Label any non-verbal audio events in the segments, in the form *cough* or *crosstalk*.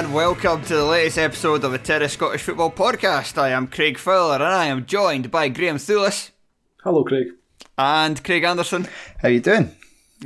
and welcome to the latest episode of the Terrace Scottish Football Podcast. I am Craig Fowler and I am joined by Graham Thulis Hello, Craig. and Craig Anderson. How are you doing?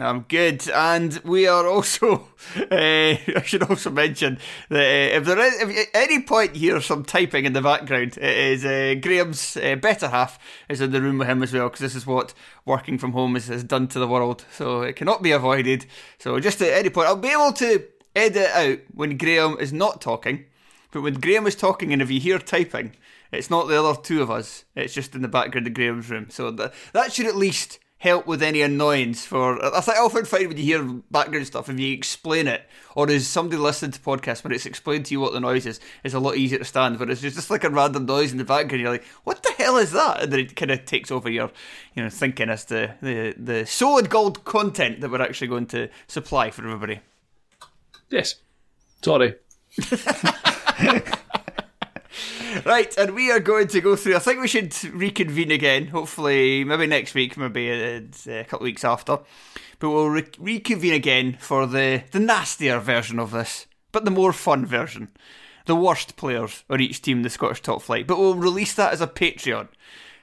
I'm good, and we are also. *laughs* Uh, I should also mention that uh, if there is, if at any point you hear some typing in the background, it is uh, Graham's uh, better half is in the room with him as well, because this is what working from home has, has done to the world. So it cannot be avoided. So just at any point, I'll be able to edit out when Graham is not talking, but when Graham is talking, and if you hear typing, it's not the other two of us. It's just in the background of Graham's room. So that that should at least help with any annoyance for I think I often find when you hear background stuff if you explain it or is somebody listening to podcasts when it's explained to you what the noise is it's a lot easier to stand but it's just like a random noise in the background you're like what the hell is that and then it kind of takes over your you know thinking as to the the solid gold content that we're actually going to supply for everybody Yes. Sorry. *laughs* Right, and we are going to go through. I think we should reconvene again. Hopefully, maybe next week, maybe a, a couple of weeks after. But we'll re- reconvene again for the the nastier version of this, but the more fun version. The worst players on each team, the Scottish top flight. But we'll release that as a Patreon,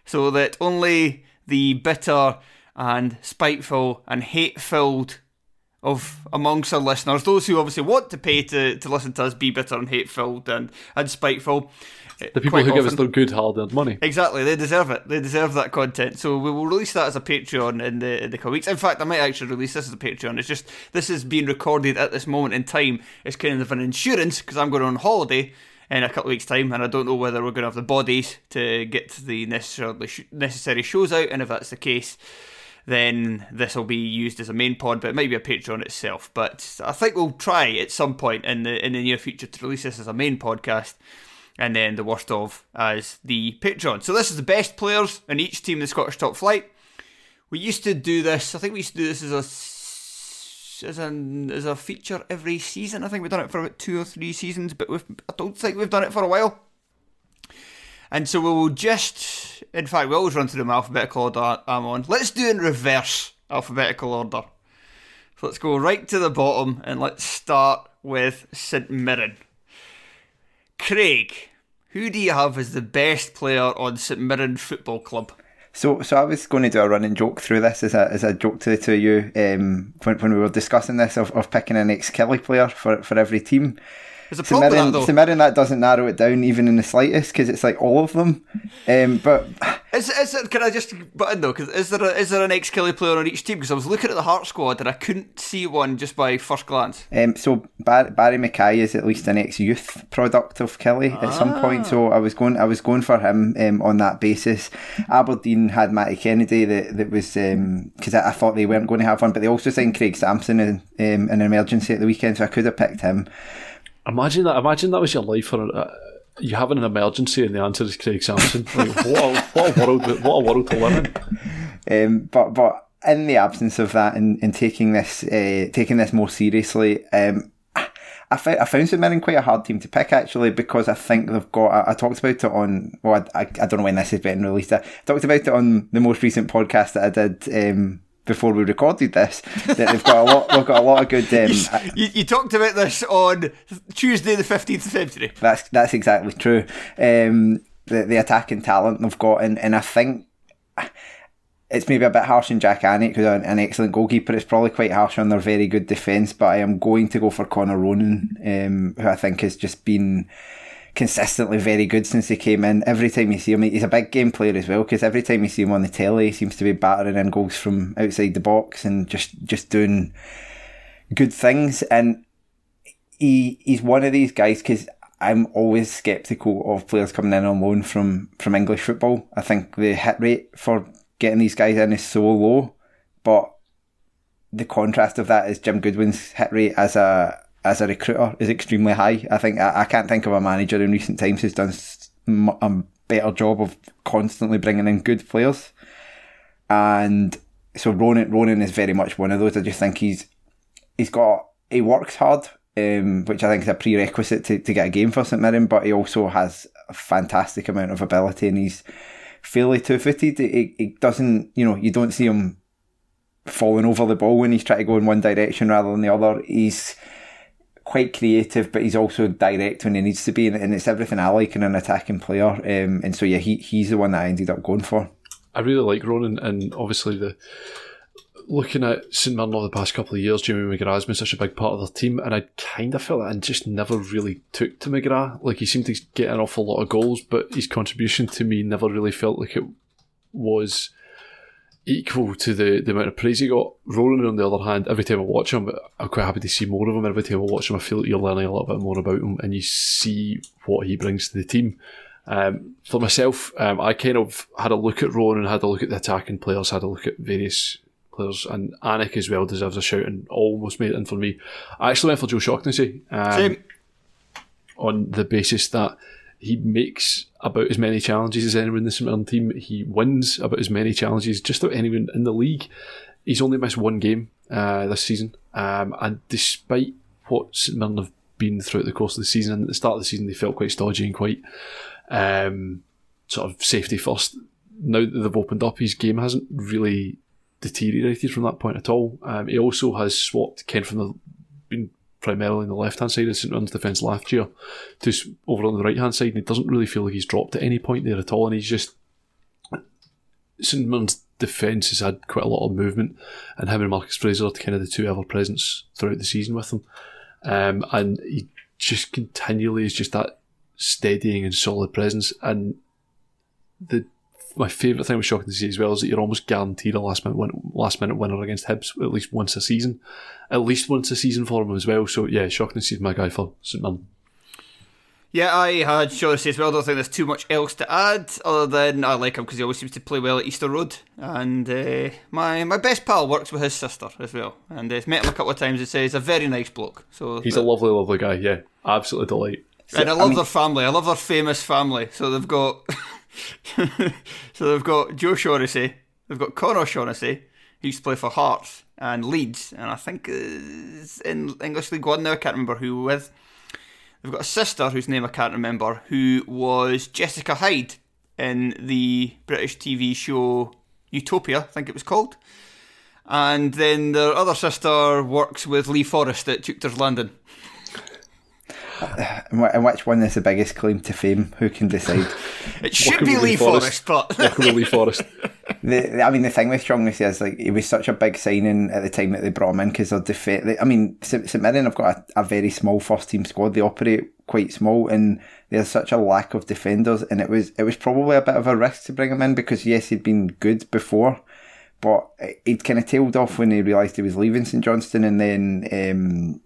so that only the bitter and spiteful and hate-filled of amongst our listeners, those who obviously want to pay to, to listen to us be bitter and hate-filled and, and spiteful. Eh, the people who give us their good hard-earned money. Exactly, they deserve it. They deserve that content. So we will release that as a Patreon in the in the couple weeks. In fact, I might actually release this as a Patreon. It's just this is being recorded at this moment in time. It's kind of an insurance because I'm going on holiday in a couple of weeks' time, and I don't know whether we're going to have the bodies to get the necessarily sh- necessary shows out. And if that's the case, then this will be used as a main pod, but it might be a Patreon itself. But I think we'll try at some point in the in the near future to release this as a main podcast, and then the worst of as the Patreon. So this is the best players in each team in the Scottish top flight. We used to do this. I think we used to do this as a as an as a feature every season. I think we've done it for about two or three seasons, but we've, I don't think we've done it for a while. And so we will just, in fact, we always run through them alphabetical order I'm on. Let's do in reverse alphabetical order. So let's go right to the bottom and let's start with St Mirren. Craig, who do you have as the best player on St Mirren Football Club? So, so I was going to do a running joke through this as a as a joke to the two of you um, when, when we were discussing this of, of picking an ex Killie player for, for every team. There's a problem with that that doesn't narrow it down even in the slightest because it's like all of them. Um, but Is, is there, can I just butt in though? Cause is there a, is there an ex Killie player on each team? Because I was looking at the Heart squad and I couldn't see one just by first glance. Um, so Bar- Barry Mackay is at least an ex youth product of Killie ah. at some point. So I was going I was going for him um, on that basis. Aberdeen had Matty Kennedy that that was because um, I, I, thought they weren't going to have one, but they also signed Craig Samson in um, an emergency at the weekend, so I could have picked him. Imagine that! Imagine that was your life for. Uh, you having an emergency and the answer is Craig Samson. *laughs* Like, what, a, what a world! What a world to live in. Um, but but in the absence of that and, and taking this uh, taking this more seriously, um, I, found, I found St Mirren quite a hard team to pick actually because I think they've got. I, I talked about it on. Well, I, I, I, don't know when this is being released. I talked about it on the most recent podcast that I did. Um, before we recorded this that they've got a lot. They've got a lot of good. *laughs* Um, you, you, talked about this on Tuesday, the fifteenth of February. That's that's exactly true. Um, the the attacking talent they've got, and, and I think it's maybe a bit harsh on Jak Alnwick, who's an, an excellent goalkeeper. It's probably quite harsh on their very good defence, but I am going to go for Connor Ronan, um, who I think has just been consistently very good since he came in. Every time you see him, he's a big game player as well. Because every time you see him on the telly, he seems to be battering in goals from outside the box and just just doing good things. And he he's one of these guys because I'm always sceptical of players coming in on loan from from English football. I think the hit rate for getting these guys in is so low, but the contrast of that is Jim Goodwin's hit rate as a as a recruiter is extremely high. I think I, I can't think of a manager in recent times who's done a better job of constantly bringing in good players. And so Ronan, Ronan is very much one of those. I just think he's he's got he works hard, um, which I think is a prerequisite to, to get a game for St Mirren. But he also has a fantastic amount of ability, and he's fairly two footed. He, he doesn't, you know, you don't see him falling over the ball when he's trying to go in one direction rather than the other. He's quite creative, but he's also direct when he needs to be, and, it's everything I like in an attacking player. Um, and so yeah, he he's the one that I ended up going for. I really like Ronan, and obviously the looking at St Mirren over the past couple of years, Jamie McGrath's been such a big part of their team, and I kind of felt that and just never really took to McGrath. Like he seemed to get an awful lot of goals, but his contribution to me never really felt like it was equal to the, the amount of praise he got. Ronan, on the other hand, every time I watch him, I'm quite happy to see more of him. Every time I watch him, I feel like you're learning a little bit more about him and you see what he brings to the team. Um, for myself, um, I kind of had a look at Ronan, had a look at the attacking players, had a look at various players, and Alnwick as well deserves a shout and almost made it in for me. I actually went for Joe Shaughnessy um, on the basis that he makes about as many challenges as anyone in the St Mirren team. He wins about as many challenges just about anyone in the league. He's only missed one game uh, this season, um, and despite what St Mirren have been throughout the course of the season, and at the start of the season they felt quite stodgy and quite um, sort of safety first. Now that they've opened up, his game hasn't really deteriorated from that point at all. Um, he also has swapped Ken from the primarily on the left hand side of St Mirren's defence last year to over on the right hand side, and he doesn't really feel like he's dropped at any point there at all. And he's just St defence has had quite a lot of movement, and him and Marcus Fraser are kind of the two ever presence throughout the season with them. Um, and he just continually is just that steadying and solid presence. And the my favourite thing with Shaughnessy as well is that you're almost guaranteed a last minute win, last minute winner against Hibs at least once a season, at least once a season for him as well. So yeah, Shaughnessy my guy for St Mirren. Yeah, I had Shaughnessy as well. I don't think there's too much else to add other than I like him because he always seems to play well at Easter Road. And uh, my my best pal works with his sister as well. And I've uh, met him a couple of times. He says he's a very nice bloke. So He's a lovely, lovely guy, yeah. Absolutely delight. And I love I mean, their family. I love their famous family. So they've got *laughs* *laughs* so they've got Joe Shaughnessy, they've got Conor Shaughnessy, who used to play for Hearts and Leeds, and I think is in English League One now. I can't remember who with. They've got a sister whose name I can't remember, who was Jessica Hyde in the British TV show Utopia, I think it was called. And then their other sister works with Lee Forrest at Tuchter's Landing. *laughs* And which one is the biggest claim to fame? Who can decide? *laughs* it should be Lee Forrest, Forrest but Lee Forrest. *laughs* The, I mean, the thing with Shaughnessy is like he was such a big signing at the time that they brought him in because they're defeat. I mean, St Mirren have got a, a, very small first team squad. They operate quite small, and there's such a lack of defenders, and it was it was probably a bit of a risk to bring him in because yes, he'd been good before, but he'd kind of tailed off when he realised he was leaving St Johnstone, and then um,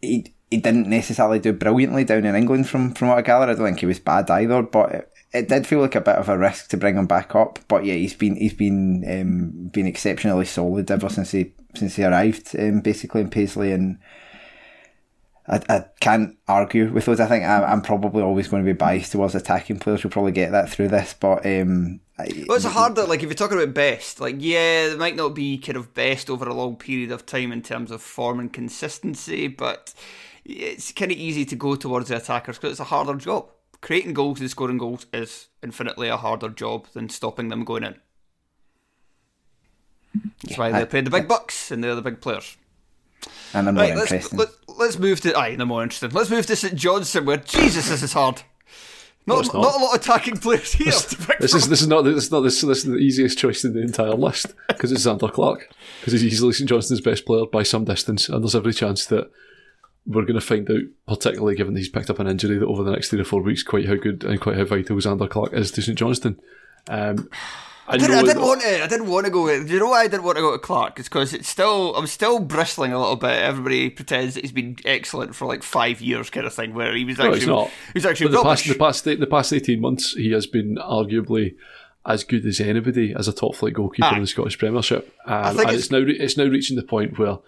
he he didn't necessarily do brilliantly down in England from from what I gather. I don't think he was bad either, but. It, it did feel like a bit of a risk to bring him back up, but yeah, he's been he's been um, been exceptionally solid ever since he since he arrived, um, basically in Paisley, and I, I can't argue with those. I think I, I'm probably always going to be biased towards attacking players. You'll probably get that through this, but um, well, it's harder. Like if you're talking about best, like yeah, it might not be kind of best over a long period of time in terms of form and consistency, but it's kind of easy to go towards the attackers because it's a harder job creating goals and scoring goals is infinitely a harder job than stopping them going in. That's yeah, why they play the big bucks and they're the big players. And they're right, let's, let, us move to aye, they're more interesting. Let's move to St Johnstone, where Jesus, this is hard. Not, no, not. not. a lot of attacking players here. This, is this is not this is not this, this is the easiest choice in the entire list because it's Zander Clark because he's easily St Johnstone's best player by some distance, and there's every chance that we're going to find out, particularly given he's picked up an injury, that over the next three to four weeks, quite how good and quite how vital Zander Clark is to St Johnstone. Um, I, I, didn't, I didn't want to. I didn't want to go. Do you know why I didn't want to go to Clark? It's because it's still. I'm still bristling a little bit. Everybody pretends that he's been excellent for like five years, kind of thing. Where he was actually, no, he's actually the past, the past, the past eighteen months, he has been arguably as good as anybody as a top flight goalkeeper ah. in the Scottish Premiership. Um, and it's, it's now it's now reaching the point where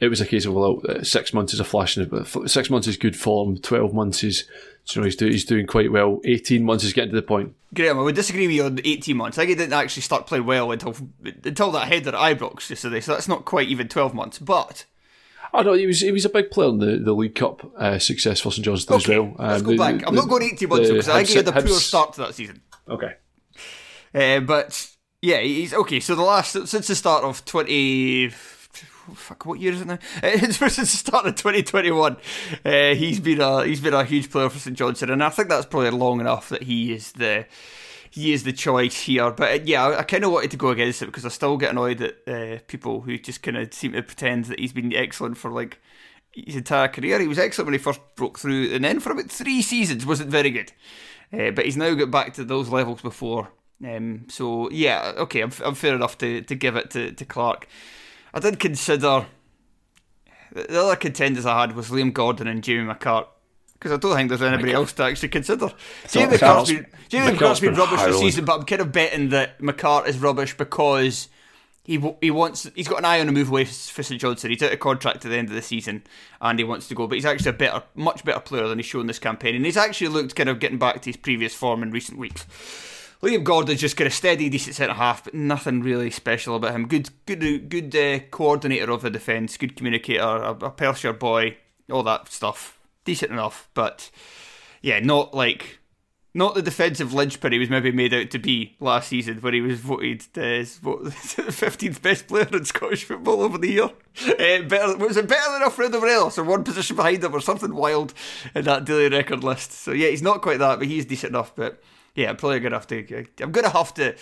it was a case of well, uh, six months is a flash, but six months is good form. Twelve months is, you know, he's, do, he's doing quite well. Eighteen months is getting to the point. Graham, I would disagree with you on eighteen months. I think he didn't actually start playing well until until that header at Ibrox yesterday. So that's not quite even twelve months, but. I know he was he was a big player in the, the League Cup uh, success for St Johnstone okay, as well. Um, let's go the, back. I'm the, not going 18 months because I think he had a poor start to that season. Okay. Uh, but yeah, he's okay. So the last since the start of 20 fuck, what year is it now? *laughs* It's since the start of 2021. Uh, he's been a he's been a huge player for St Johnstone, and I think that's probably long enough that he is the he is the choice here. But uh, yeah, I, I kind of wanted to go against it because I still get annoyed at uh, people who just kind of seem to pretend that he's been excellent for like his entire career. He was excellent when he first broke through, and then for about three seasons wasn't very good. Uh, but he's now got back to those levels before. Um, so yeah, okay, I'm, I'm fair enough to, to give it to, to Clark. I did consider the other contenders I had was Liam Gordon and Jamie McCart because I don't think there's anybody else to actually consider. Jamie McCart's been, Jamie McCart's been, rubbish this season, but I'm kind of betting that McCart is rubbish because he he wants he's got an eye on a move away for St Johnstone. He's out of contract at the end of the season, and he wants to go. But he's actually a better, much better player than he's shown this campaign, and he's actually looked kind of getting back to his previous form in recent weeks. Liam Gordon's just got a steady, decent centre half, but nothing really special about him. Good, good, good uh, coordinator of the defence, good communicator, a, a Perthshire boy, all that stuff. Decent enough, but yeah, not like not the defensive linchpin he was maybe made out to be last season, where he was voted *laughs* the fifteenth best player in Scottish football over the year. Uh, better was it better than Alfredo Morelos or one position behind him or something wild in that daily record list? So yeah, he's not quite that, but he's decent enough. But yeah, I'm probably gonna have to. I'm gonna have to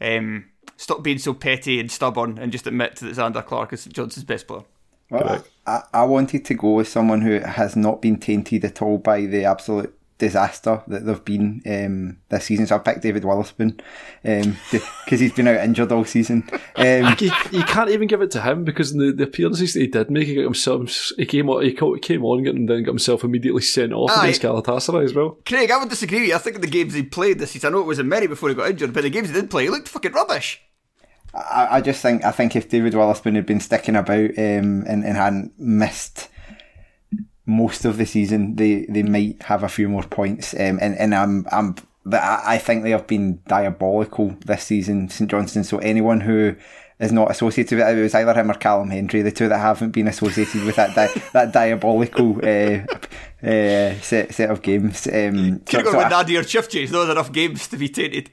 um, stop being so petty and stubborn and just admit that Zander Clark is Johnstone's best player. Well, I, I wanted to go with someone who has not been tainted at all by the absolute disaster that they've been um, this season. So I've picked David Wotherspoon because um, he's been out injured all season. Um, you, you, can't even give it to him because the, the appearances that he did make, he got himself he came on he came on and then got himself immediately sent off Aye. against Galatasaray as well. Craig, I would disagree with you. I think the games he played this season, I know it was in many before he got injured, but the games he did play, he looked fucking rubbish. I, I just think I think if David Wotherspoon had been sticking about um, and, and hadn't missed most of the season, they, they might have a few more points. Um, and and I'm I'm I think they have been diabolical this season, St Johnstone. So anyone who is not associated with it, it was either him or Callum Hendry, the two that haven't been associated with that di- *laughs* that diabolical uh, uh, set set of games. Um, Could have gone so with Nadir Çiftçi. Not enough games to be tainted.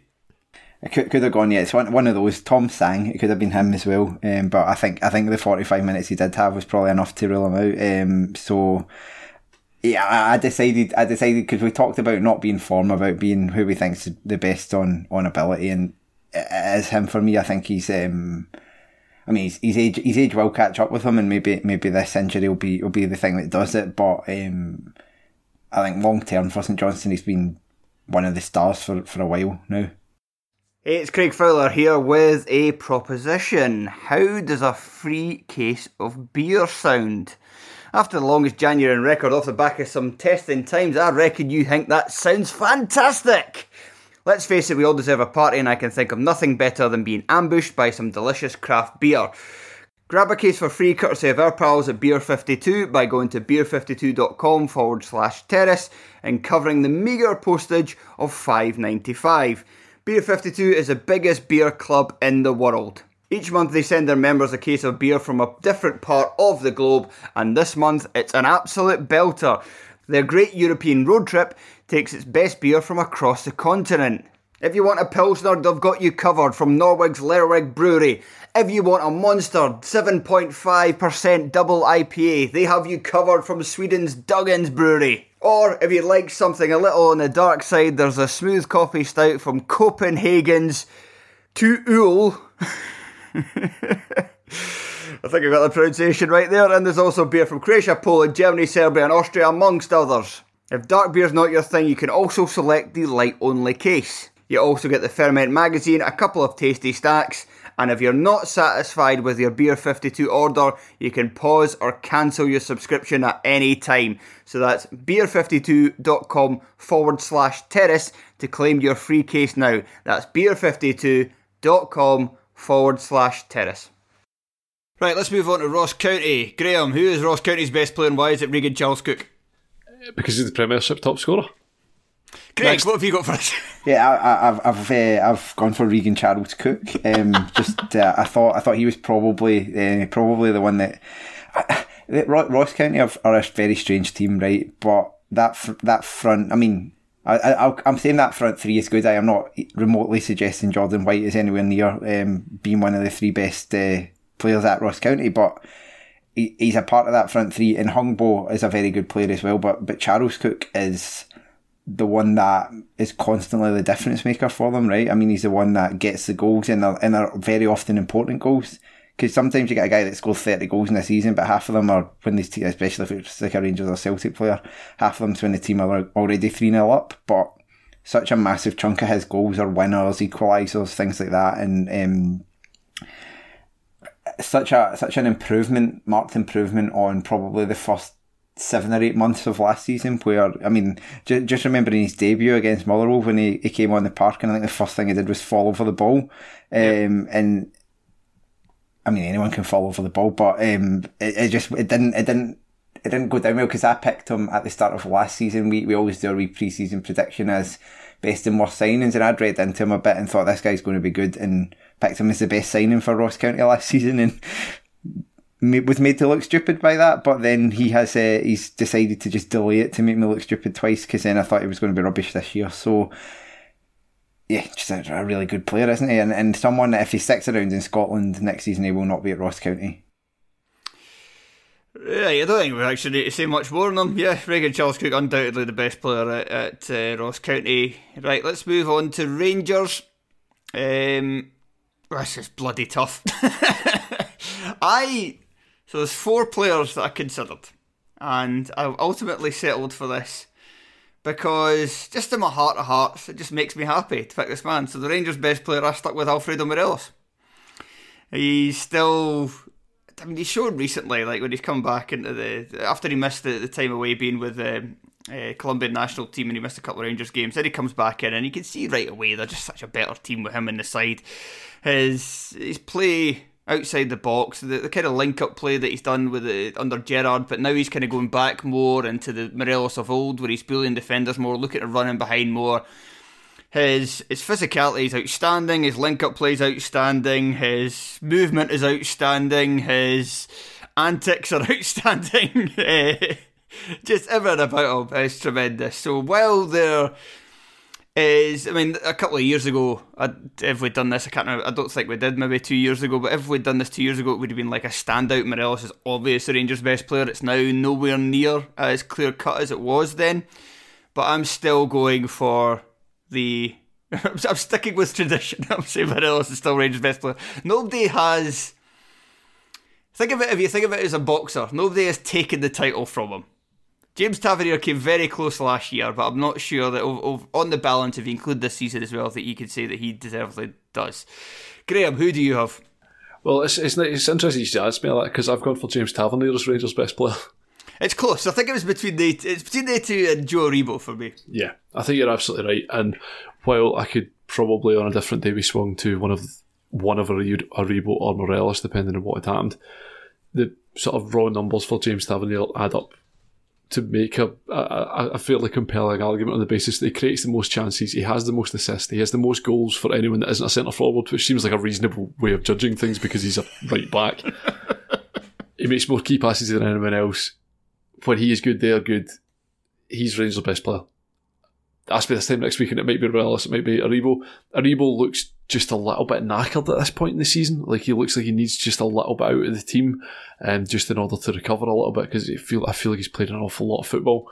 It could, could have gone, yeah. It's one, one of those. Tom Sang, it could have been him as well. Um, but I think I think the 45 minutes he did have was probably enough to rule him out. Um, so, yeah, I decided I decided because we talked about not being form, about being who we think's the best on, on ability, and is him for me. I think he's. Um, I mean, his, his age his age will catch up with him, and maybe maybe this injury will be will be the thing that does it. But um, I think long term for St Johnstone, he's been one of the stars for for a while now. It's Craig Fowler here with a proposition. How does a free case of beer sound? After the longest January on record off the back of some testing times, I reckon you think that sounds fantastic. Let's face it, we all deserve a party, and I can think of nothing better than being ambushed by some delicious craft beer. Grab a case for free courtesy of our pals at Beer52 by going to beer52.com forward slash terrace and covering the meagre postage of $5.95. Beer52 is the biggest beer club in the world. Each month they send their members a case of beer from a different part of the globe, and this month it's an absolute belter. Their great European road trip takes its best beer from across the continent. If you want a Pilsner, they've got you covered from Norweg's Lervig Brewery. If you want a Monster 7.5% double IPA, they have you covered from Sweden's Dugges Brewery. Or if you'd like something a little on the dark side, there's a smooth coffee stout from Copenhagen's To Øl. *laughs* I think I got the pronunciation right there. And there's also beer from Croatia, Poland, Germany, Serbia, and Austria, amongst others. If dark beer's not your thing, you can also select the light only case. You also get the Ferment magazine, a couple of tasty stacks, and if you're not satisfied with your Beer 52 order, you can pause or cancel your subscription at any time. So that's beer52.com forward slash terrace to claim your free case now. That's beer52.com forward slash terrace. Right, let's move on to Ross County. Graham, who is Ross County's best player and why is it Regan Charles Cook? Because he's the Premiership top scorer. Craig, Next. what have you got for us? *laughs* Yeah, I, have I've uh, I've gone for Regan Charles Cook. Um, *laughs* just uh, I thought I thought he was probably uh, probably the one that uh, Ross County are, are, a very strange team, right? But that that front, I mean, I, I am saying that front three is good. I am not remotely suggesting Jordan White is anywhere near um, being one of the three best uh, players at Ross County, but he, he's a part of that front three. And Hungbo is a very good player as well. But but Charles Cook is the one that is constantly the difference maker for them, right? I mean, he's the one that gets the goals and they're, and they're very often important goals. Because sometimes you get a guy that scores 30 goals in a season, but half of them are when these teams, especially if it's like a Rangers or Celtic player, half of them's when the team are already 3 0 up. But such a massive chunk of his goals are winners, equalisers, things like that. And um, such a such an improvement, marked improvement on probably the first seven or eight months of last season where, I mean, just, just remembering his debut against Motherwell when he, he came on the park and I think the first thing he did was fall over the ball. Um, yeah. And, I mean, anyone can fall over the ball, but um, it, it just, it didn't, it didn't, it didn't go down well because I picked him at the start of last season. We, we always do a pre-season prediction as best and worst signings and I'd read into him a bit and thought this guy's going to be good and picked him as the best signing for Ross County last *laughs* season and was made to look stupid by that, but then he has uh, he's decided to just delay it to make me look stupid twice because then I thought he was going to be rubbish this year. So yeah, just a, a, really good player, isn't he? And and someone that if he sticks around in Scotland next season, he will not be at Ross County. Yeah, I don't think we actually need to say much more on them. Yeah, Regan Charles Cook, undoubtedly the best player at, at uh, Ross County. Right, let's move on to Rangers. Um, this is bloody tough. *laughs* I so there's four players that I considered, and I ultimately settled for this because just in my heart of hearts, it just makes me happy to pick this man. So the Rangers' best player, I stuck with Alfredo Morelos. He's still. I mean, he showed recently, like when he's come back into the after he missed the, the time away being with the uh, Colombian national team and he missed a couple of Rangers games. Then he comes back in and you can see right away they're just such a better team with him in the side. His his play outside the box, the, the kind of link up play that he's done with it under Gerrard, but now he's kind of going back more into the Morelos of old, where he's bullying defenders more, looking at running behind more. His his physicality is outstanding. His link up play is outstanding. His movement is outstanding. His antics are *laughs* outstanding. *laughs* Just everything about oh, him is tremendous. So while they're is I mean a couple of years ago I, if we'd done this I can't remember, I don't think we did maybe two years ago but if we'd done this two years ago it would have been like a standout Morelos is obviously Rangers best player it's now nowhere near as clear cut as it was then but I'm still going for the *laughs* I'm sticking with tradition *laughs* I'm saying Morelos is still Rangers best player nobody has Think of it if you think of it as a boxer. Nobody has taken the title from him. James Tavernier came very close last year, but I'm not sure that of, of, on the balance, if you include this season as well, that you could say that he deservedly does. Graham, who do you have? Well, it's it's, it's interesting you should ask me that because I've gone for James Tavernier as Rangers' best player. *laughs* It's close. I think it was between the it's between the two and Joe Aribo for me. Yeah, I think you're absolutely right. And while I could probably on a different day be swung to one of one of Aribo or Morelos, depending on what had happened, the sort of raw numbers for James Tavernier add up to make a, a, a, fairly compelling argument on the basis that he creates the most chances, he has the most assists, he has the most goals for anyone that isn't a centre forward, which seems like a reasonable way of judging things because he's a right back. *laughs* he makes more key passes than anyone else when he is good, they are good. He's Rangers' best player. Ask me this time next week, and it might be Morelos, it might be Aribo. Aribo looks just a little bit knackered at this point in the season. Like he looks like he needs just a little bit out of the team, um, just in order to recover a little bit because I feel I feel like he's played an awful lot of football.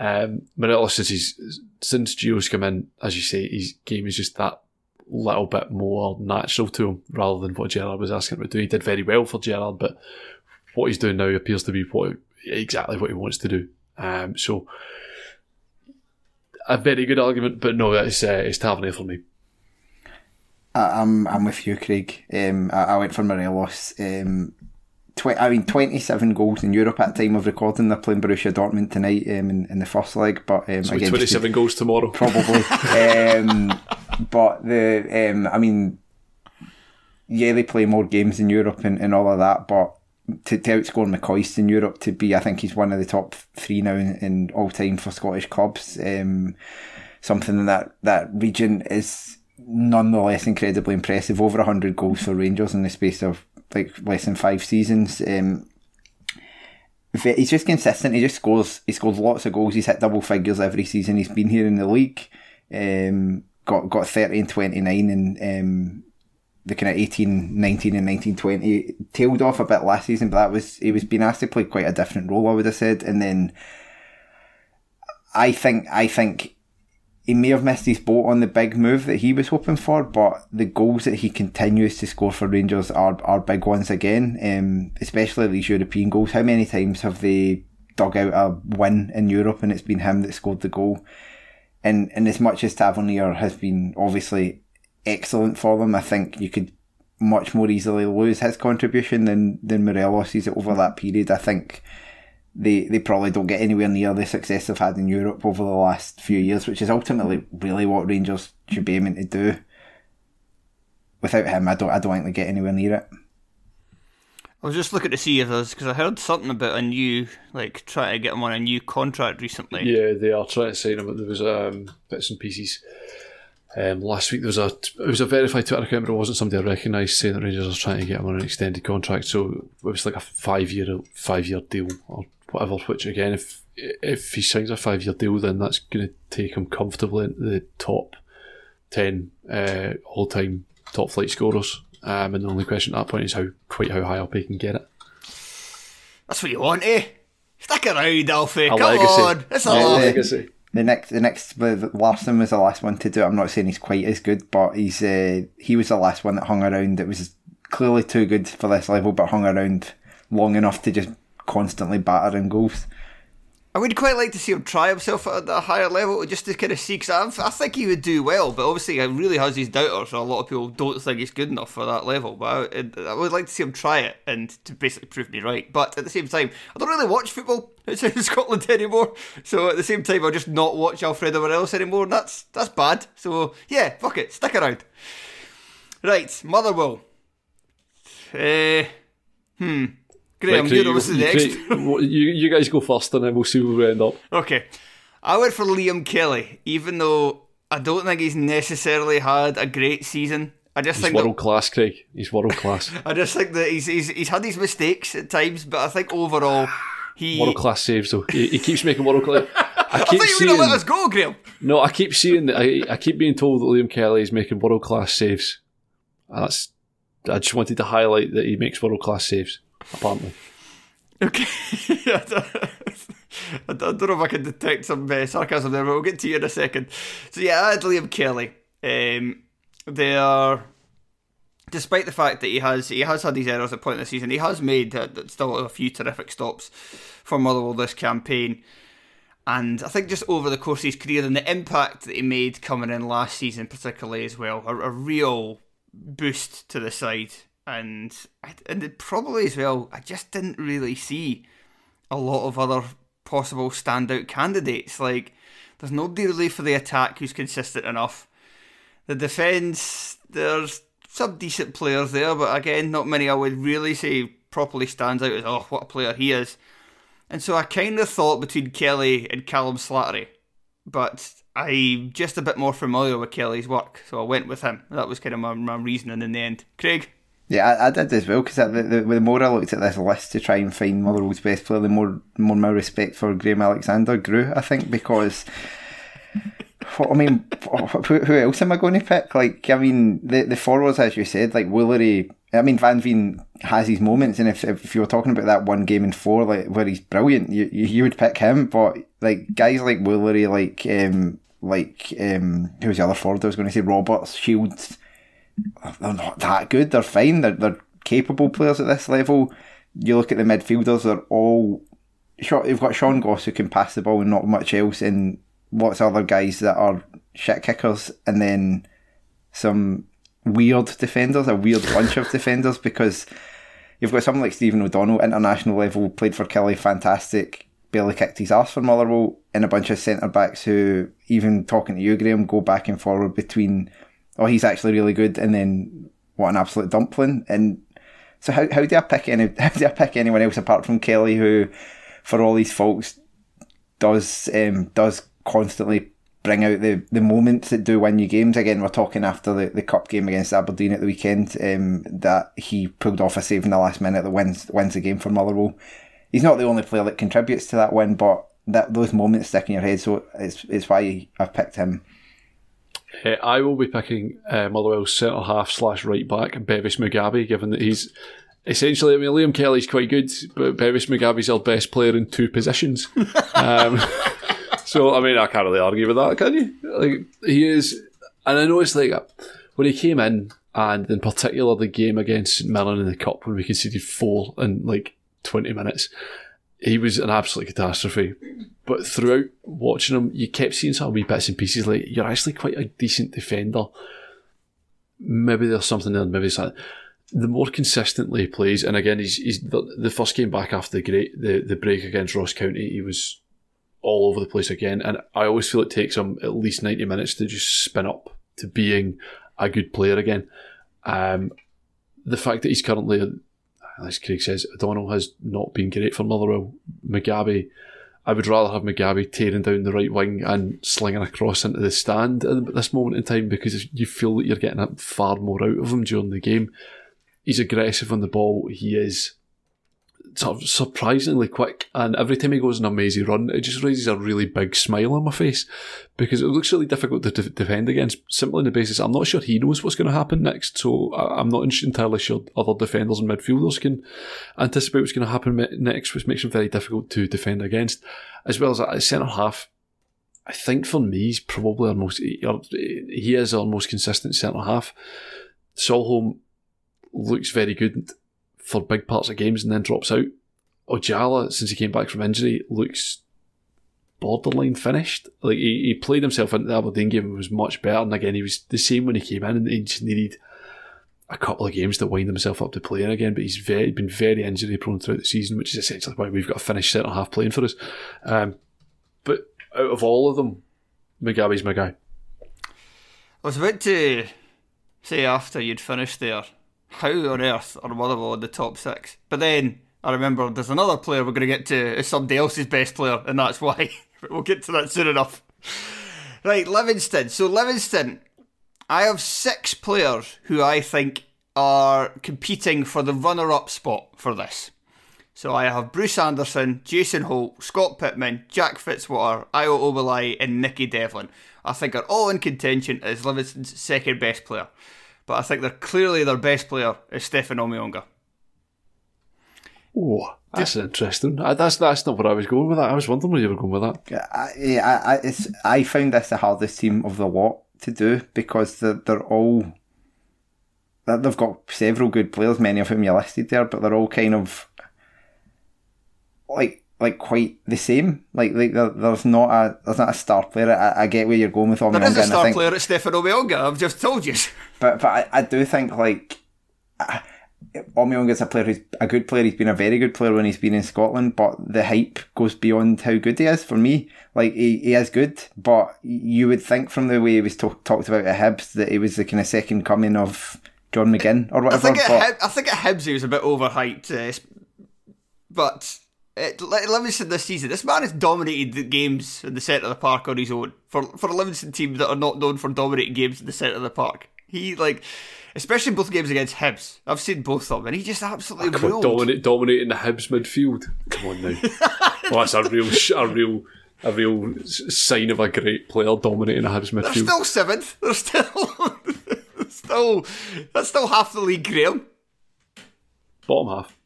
Um, Morelos says he's since Gio's come in, as you say, his game is just that little bit more natural to him rather than what Gerrard was asking him to do. He did very well for Gerrard, but what he's doing now appears to be what exactly what he wants to do. Um, so a very good argument, but no, it's uh, it's Tavernier for me. I'm I'm with you, Craig. Um, I, I, went for Morelos. Um, tw- I mean, 27 goals in Europe at the time of recording. They're playing Borussia Dortmund tonight um, in, in the first leg, but um, so again, 27 goals tomorrow, probably. *laughs* um, but the um, I mean, yeah, they play more games in Europe and, and all of that, but to, to outscore McCoist in Europe to be, I think he's one of the top three now in, in all time for Scottish clubs. Um, something in that, that region is nonetheless incredibly impressive. Over 100 goals for Rangers in the space of like less than five seasons. Um, he's just consistent. He just scores. He scores lots of goals. He's hit double figures every season. He's been here in the league. Um, got got 30 and 29 and um, the kind of 18, 19 and 19, 20 tailed off a bit last season, but that was, he was being asked to play quite a different role, I would have said. And then I think, I think he may have missed his boat on the big move that he was hoping for, but the goals that he continues to score for Rangers are, are big ones again, um, especially these European goals. How many times have they dug out a win in Europe and it's been him that scored the goal? And, and as much as Tavernier has been obviously excellent for them. I think you could much more easily lose his contribution than than Morelos's over that period. I think they they probably don't get anywhere near the success they've had in Europe over the last few years, which is ultimately really what Rangers should be aiming to do. Without him, I don't I don't think they get anywhere near it. I was just looking to see if there's because I heard something about a new like trying to get him on a new contract recently. Yeah, they are trying to sign him, but there was um, bits and pieces um, last week there was a it was a verified Twitter account, but it wasn't somebody I recognised saying that Rangers are trying to get him on an extended contract. So it was like a five year five year deal or whatever. Which again, if if he signs a five year deal, then that's going to take him comfortably into the top ten uh, all time top flight scorers. Um, and the only question at that point is how quite how high up he can get it. That's what you want, eh? Stick around, Alfie. A Come legacy. on, it's a, a legacy the next, the next, the Larsson was the last one to do it. I'm not saying he's quite as good, but he's uh, he was the last one that hung around. It was clearly too good for this level, but hung around long enough to just constantly batter in goals. I would quite like to see him try himself at a higher level just to kind of see, because I, think he would do well, but obviously he really has his doubters, so a lot of people don't think he's good enough for that level. But I, I would like to see him try it and to basically prove me right. But at the same time, I don't really watch football *laughs* outside of Scotland anymore, so at the same time, I'll just not watch Alfredo Morelos anymore, and that's, that's bad. So yeah, fuck it, stick around. Right, Motherwell. Uh, hmm. Graham, right, you're obviously next. you, you guys go first and then we'll see where we end up. Okay. I went for Liam Kelly, even though I don't think he's necessarily had a great season. I just he's think world that, class, Craig. He's world class. *laughs* I just think that he's, he's he's had his mistakes at times, but I think overall he world class saves. though. he, he keeps making world class. *laughs* I keep I seeing, you let us go, Graham. No, I keep seeing that. I, I keep being told that Liam Kelly is making world class saves. That's. I just wanted to highlight that he makes world class saves apparently. Okay. *laughs* I don't know if I can detect some uh, sarcasm there, but we'll get to you in a second. So yeah, I had Liam Kelly. Um, they are despite the fact that he has he has had these errors at point in the season, he has made uh, still a few terrific stops for Motherwell this campaign. And I think just over the course of his career and the impact that he made coming in last season, particularly as well, a, a real boost to the side. And and probably as well, I just didn't really see a lot of other possible standout candidates. Like there's nobody really for the attack who's consistent enough. The defence, there's some decent players there, but again, not many I would really say properly stands out as oh what a player he is. And so I kind of thought between Kelly and Callum Slattery, but I'm just a bit more familiar with Kelly's work, so I went with him. That was kind of my, my reasoning in the end. Craig? Yeah, I, I did as well because the, the, the, more I looked at this list to try and find Motherwell's best player, the more more my respect for Graham Alexander grew. I think because. *laughs* I mean, who, else am I going to pick? Like, I mean, the the forwards, as you said, like Woolery. I mean, Van Veen has his moments, and if if you were talking about that one game in four, like where he's brilliant, you you, would pick him. But like guys like Woolery, like um, like um, who was the other forward? I was going to say Roberts, Shields they're not that good. They're fine. They're, they're capable players at this level. You look at the midfielders; they're all. You've got Sean Goss who can pass the ball and not much else, and lots of other guys that are shit kickers, and then some weird defenders, a weird bunch of defenders, because you've got someone like Stephen O'Donnell, international level, played for Killie, fantastic, barely kicked his ass for Motherwell, and a bunch of centre backs who, even talking to you, Graham, go back and forward between oh, he's actually really good, and then what an absolute dumpling. And so how how do I pick any *laughs* how do I pick anyone else apart from Kelly, who, for all these folks, does um, does constantly bring out the, the moments that do win you games. Again, we're talking after the, the cup game against Aberdeen at the weekend um, that he pulled off a save in the last minute that wins wins the game for Motherwell. He's not the only player that contributes to that win, but that those moments stick in your head. So it's it's why I've picked him. Uh, I will be picking uh, Motherwell's centre half slash right back, Bevis Mugabi, given that he's essentially, I mean, Liam Kelly's quite good, but Bevis Mugabi's our best player in two positions. *laughs* um, so, I mean, I can't really argue with that, can you? Like, he is, and I know it's like when he came in, and in particular the game against St Mirren in the Cup when we conceded four in like 20 minutes, he was an absolute catastrophe. But throughout watching him, you kept seeing some wee bits and pieces like you're actually quite a decent defender. Maybe there's something there, maybe something. The more consistently he plays, and again, he's, he's the, the first game back after the great the, the break against Ross County, he was all over the place again. And I always feel it takes him at least 90 minutes to just spin up to being a good player again. Um, the fact that he's currently, as Craig says, O'Donnell has not been great for Motherwell. Mugabi I would rather have Mugabi tearing down the right wing and slinging across into the stand at this moment in time because you feel that you're getting far more out of him during the game. He's aggressive on the ball. He is sort of surprisingly quick, and every time he goes on a mazy run, it just raises a really big smile on my face because it looks really difficult to de- defend against. Simply on the basis, I'm not sure he knows what's going to happen next, so I'm not entirely sure other defenders and midfielders can anticipate what's going to happen next, which makes him very difficult to defend against. As well as a centre half, I think for me, he's probably our most, he is our most consistent centre half. Solholm looks very good for big parts of games and then drops out. Ojala, since he came back from injury, looks borderline finished. Like he, he played himself into the Aberdeen game and was much better. And again, he was the same when he came in, and he just needed a couple of games to wind himself up to playing again. But he's very been very injury prone throughout the season, which is essentially why we've got a finished centre half playing for us. Um, but out of all of them, Mugabi's my guy. I was about to say after you'd finished there how on earth are Motherwell in the top six? But then I remember there's another player we're going to get to as somebody else's best player, and that's why. *laughs* we'll get to that soon enough. Right, Livingston. So, Livingston, I have six players who I think are competing for the runner up spot for this. So, I have Bruce Anderson, Jason Holt, Scott Pittman, Jack Fitzwater, Ayo Obileye, and Nicky Devlin. I think are all in contention as Livingston's second best player but I think they're clearly their best player is Stefan Omeonga. Oh, that's interesting. That's that's not what I was going with. That I was wondering where you were going with that. I, I, I, I found this the hardest team of the lot to do because they're, they're all they've got several good players, many of whom you listed there, but they're all kind of like like quite the same. Like like there, there's not a there's not a star player. I, I get where you're going with Omeonga. There is a I star think- player at Stephane Omeonga, I've just told you. *laughs* but but I, I do think like Omeonga is a player who's a good player. He's been a very good player when he's been in Scotland, but the hype goes beyond how good he is for me. Like he, he is good, but you would think from the way he was to- talked about at Hibs that he was the kind of second coming of John McGinn or I whatever. think, at but- Hib- I think at Hibs he was a bit overhyped, uh, but Eh, at Li- Livingston this season, this man has dominated the games in the centre of the park on his own. For for a Livingston team that are not known for dominating games in the centre of the park, he like, especially both games against Hibs. I've seen both of them, and he just absolutely Come on, dominate, dominating the Hibs midfield. Come on now. *laughs* well, that's a real, a real, a real sign of a great player dominating a Hibs midfield. *laughs* They're still seventh. They're still, they're still, that's still half the league, Graham. Bottom half.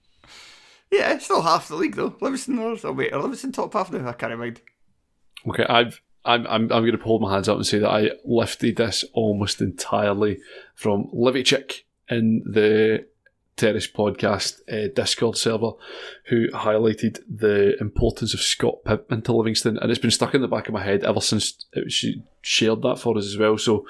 Yeah, still half the league though. Livingston are, oh wait, are Livingston top half now? I can't mind. Okay, I've. I'm, I'm, I'm going to hold my hands up and say that I lifted this almost entirely from Livy Chick in the Terrace podcast uh, Discord server, who highlighted the importance of Scott Pittman to Livingston, and it's been stuck in the back of my head ever since it, she shared that for us as well. So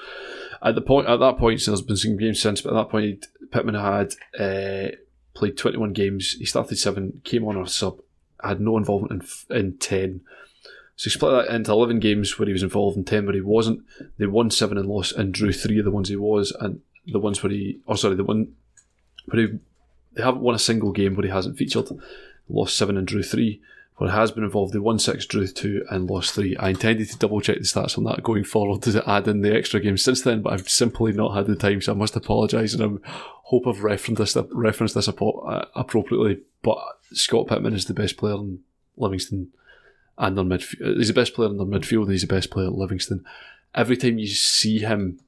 at the point at that point, so there's been some games since, but at that point, Pittman had uh, played 21 games. He started seven, came on a sub, had no involvement in in 10. So he split that into 11 games where he was involved in 10 where he wasn't. They won 7 and lost and drew 3 of the ones he was, and the ones where he, oh sorry, the one where he, they haven't won a single game where he hasn't featured. Lost 7 and drew 3. Where he has been involved, they won 6, drew 2, and lost 3. I intended to double check the stats on that going forward to add in the extra games since then, but I've simply not had the time, so I must apologise, and I hope I've referenced this, referenced this uh, appropriately. But Scott Pittman is the best player in Livingston and their midfield. He's the best player in their midfield, he's the best player at Livingston. Every time you see him,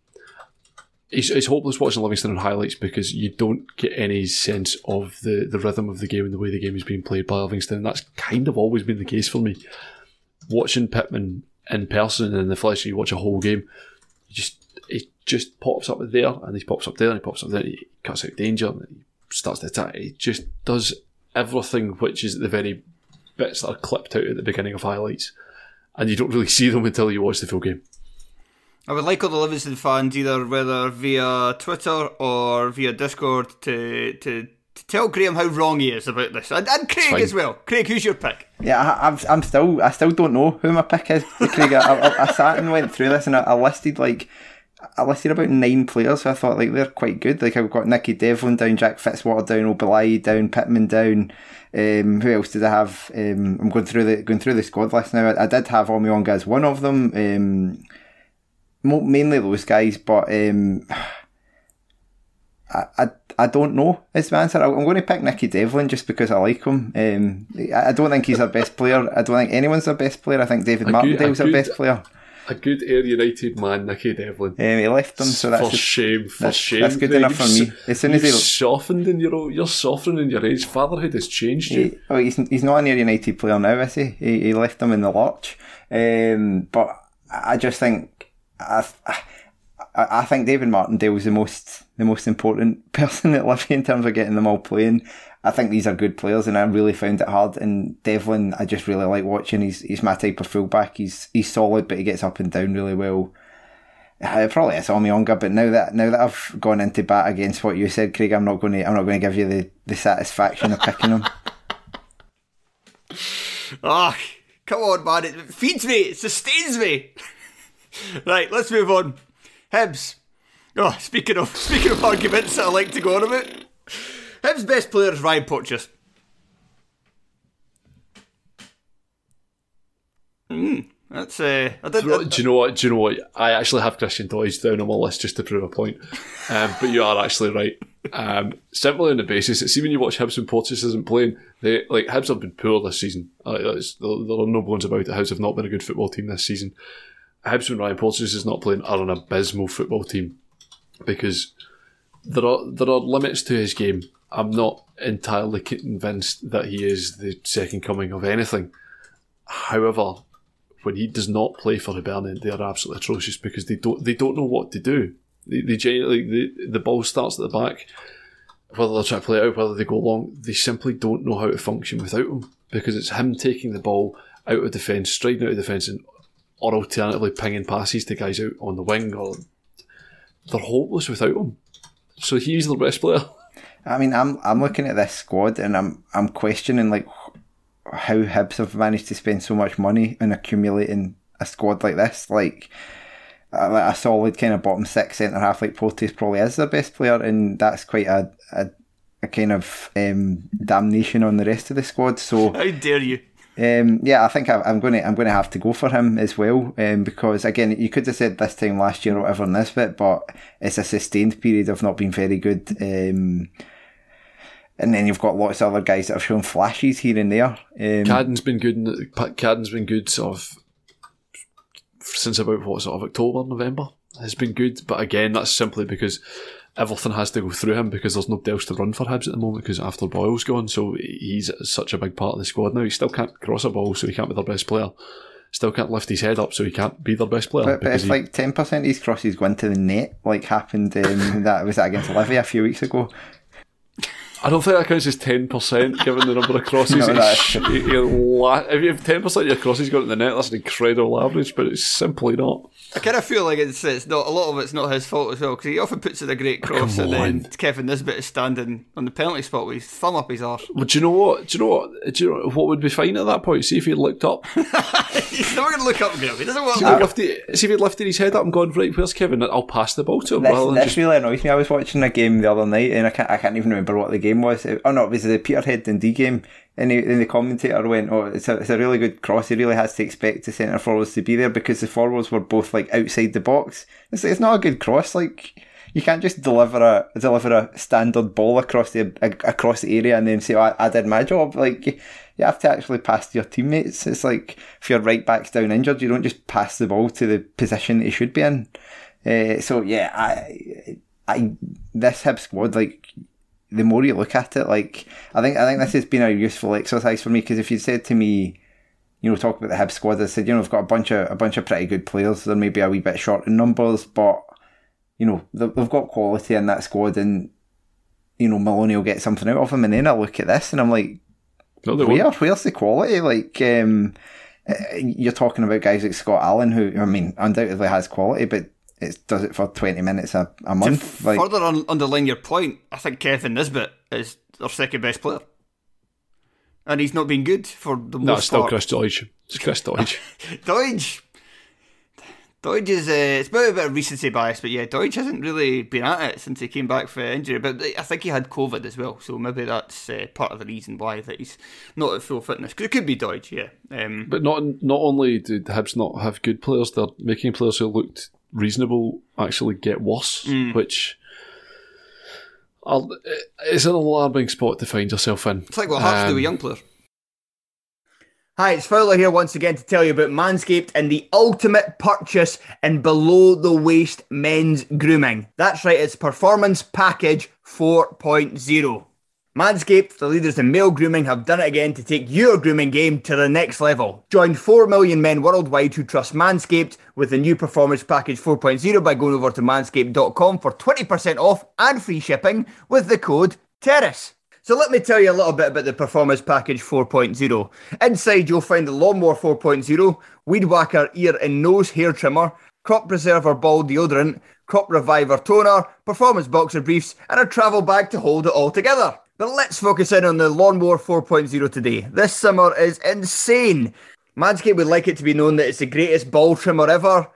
it's, it's hopeless watching Livingston on highlights because you don't get any sense of the, the rhythm of the game and the way the game is being played by Livingston. And that's kind of always been the case for me. Watching Pittman in person and in the flesh, you watch a whole game, you just it just pops up there and he pops up there and he pops up there. And he cuts out danger and he starts to attack. He just does everything which is the very bits that are clipped out at the beginning of highlights, and you don't really see them until you watch the full game. I would like all the Livingston fans, either whether via Twitter or via Discord, to to, to tell Graham how wrong he is about this, and, and Craig as well. Craig, who's your pick? Yeah, I, I'm, I'm still, I still don't know who my pick is. Craig, I, I, I sat and went through this, and I, I listed like, I listed about nine players. So I thought like they're quite good. Like I've got Nicky Devlin down, Jack Fitzwater down, Obileye down, Pittman down. Um, who else did I have? Um, I'm going through the going through the squad list now. I, I did have Omeonga as one of them. Um, mo- mainly those guys, but um, *sighs* I, I I don't know is my answer. I- I'm going to pick Nicky Devlin just because I like him. Um, I I don't think he's our best player. I don't think anyone's our best player. I think David A good- Martindale's a our good- best player. A good Ayr United man, Nicky Devlin. Um, he left them, so that's for just, shame, for that's- shame. that's good enough for me. As soon as he- softened in your you're softening in your age. Fatherhood has changed you. he, oh, he's he's not an Ayr United player now, is he? He, he left them in the lurch. Um, but I just think I, I I think David Martindale was the most the most important *laughs* person at Livy in terms of getting them all playing. I think these are good players, and I really found it hard. And Devlin, I just really like watching. He's he's my type of fullback. He's he's solid, but he gets up and down really well. Probably it's Omeonga, but now that now that I've gone into bat against what you said, Craig, I'm not going to I'm not going to give you the, the satisfaction of picking him. *laughs* Ah, come on, man! It feeds me, it sustains me. *laughs* *laughs* right, let's move on. Hibs. Oh, speaking of *laughs* speaking of arguments that I like to go on about, Hibs' best player is Ryan Porteous. Hmm, that's uh, I did. Do you know what? Do you know what? I actually have Christian Doidge down on my list just to prove a point. Um, but you are actually right. Um, simply on the basis that see when you watch Hibs and Porteous isn't playing, they like Hibs have been poor this season. Uh, there are no bones about it. Hibs have not been a good football team this season. Hibs when Ryan Porteous is not playing are an abysmal football team because there are there are limits to his game. I'm not entirely convinced that he is the second coming of anything. However, when he does not play for Hibernian, they are absolutely atrocious because they don't they don't know what to do. They, they genuinely, the, the ball starts at the back. Whether they're trying to play it out, whether they go long, they simply don't know how to function without him because it's him taking the ball out of defence, striding out of defence, and or alternatively pinging passes to guys out on the wing. Or they're hopeless without him. So he's the best player. *laughs* I mean, I'm I'm looking at this squad and I'm I'm questioning like how Hibs have managed to spend so much money in accumulating a squad like this. Like a, a solid kind of bottom six centre half like Porteous probably is their best player, and that's quite a a, a kind of um, damnation on the rest of the squad. So how dare you? Um, yeah, I think I, am going to I'm going to have to go for him as well um, because again, you could have said this time last year or whatever in this bit, but it's a sustained period of not being very good. Um, and then you've got lots of other guys that have shown flashes here and there. Um, Cadden's been good. Cadden's been good sort of since about what sort of October, November has been good. But again, that's simply because everything has to go through him because there's nobody else to run for Hibs at the moment because after Boyle's gone, so he's such a big part of the squad now. He still can't cross a ball, so he can't be their best player. Still can't lift his head up, so he can't be their best player. But, but it's he... like ten percent of his crosses go into the net, like happened um, that was that against Livy a few weeks ago. I don't think that counts as ten percent, given the number of crosses. *laughs* no, that's *laughs* if you have ten percent of your crosses going to the net, that's an incredible average, but it's simply not. I kind of feel like it's, it's not a lot of it's not his fault as well because he often puts in a great cross and then Kevin Nisbet is standing on the penalty spot with his thumb up his arse. But do you know what? Do you know what? Do you know what would be fine at that point? See if he looked up. *laughs* He's never going to look up, Graham. He doesn't want see, to look see if he'd lifted his head up and gone right. Where's Kevin? I'll pass the ball to him. This, this just... really annoys me. I was watching a game the other night and I can't I can't even remember what the game was. Oh no, it was the Peterhead Dundee game and, he, and the commentator went, "Oh, it's a, it's a really good cross. He really has to expect the centre forwards to be there because the forwards were both like outside the box. It's, it's not a good cross. Like you can't just deliver a deliver a standard ball across the across the area and then say, oh, I, I did my job." Like you have to actually pass to your teammates. It's like if your right back's down injured, you don't just pass the ball to the position that he should be in. Uh, so yeah, I, I this Hib squad like the more you look at it, like I think I think this has been a useful exercise for me because if you said to me, you know, talk about the Hib squad, I said, you know, I've got a bunch of a bunch of pretty good players. They're maybe a wee bit short in numbers, but you know, they've got quality in that squad, and you know, Maloney will get something out of them. And then I look at this, and I'm like, no, where where's the quality? Like, um, eh, you're talking about guys like Scott Allan, who I mean, undoubtedly has quality, but it does it for 20 minutes a, a month. To like, further un- underline your point, I think Kevin Nisbet is our second best player. And he's not been good for the most no, it's still part. Chris Doidge. It's Chris *laughs* Doidge. Doidge. Doidge is, uh, it's a bit of recency bias, but yeah, Doidge hasn't really been at it since he came back for injury. But I think he had COVID as well, so maybe that's uh, part of the reason why that he's not at full fitness. Because it could be Doidge, yeah. Um, but not not only did Hibs not have good players, they're making players who looked reasonable actually get worse, mm. which it's an alarming spot to find yourself in. It's like what happens um, to a young player. Hi, it's Fowler here once again to tell you about Manscaped and the ultimate purchase in below the waist men's grooming. That's right, it's Performance Package 4.0. Manscaped, the leaders in male grooming, have done it again to take your grooming game to the next level. Join 4 million men worldwide who trust Manscaped with the new Performance Package 4.0 by going over to manscaped.com for 20% off and free shipping with the code TERRACE. So let me tell you a little bit about the Performance Package 4.0. Inside, you'll find the Lawnmower 4.0, Weed Whacker ear and nose hair trimmer, Crop Preserver ball deodorant, Crop Reviver toner, Performance boxer briefs, and a travel bag to hold it all together. But let's focus in on the Lawnmower 4.0 today. This summer is insane. Manscaped would like it to be known that it's the greatest ball trimmer ever,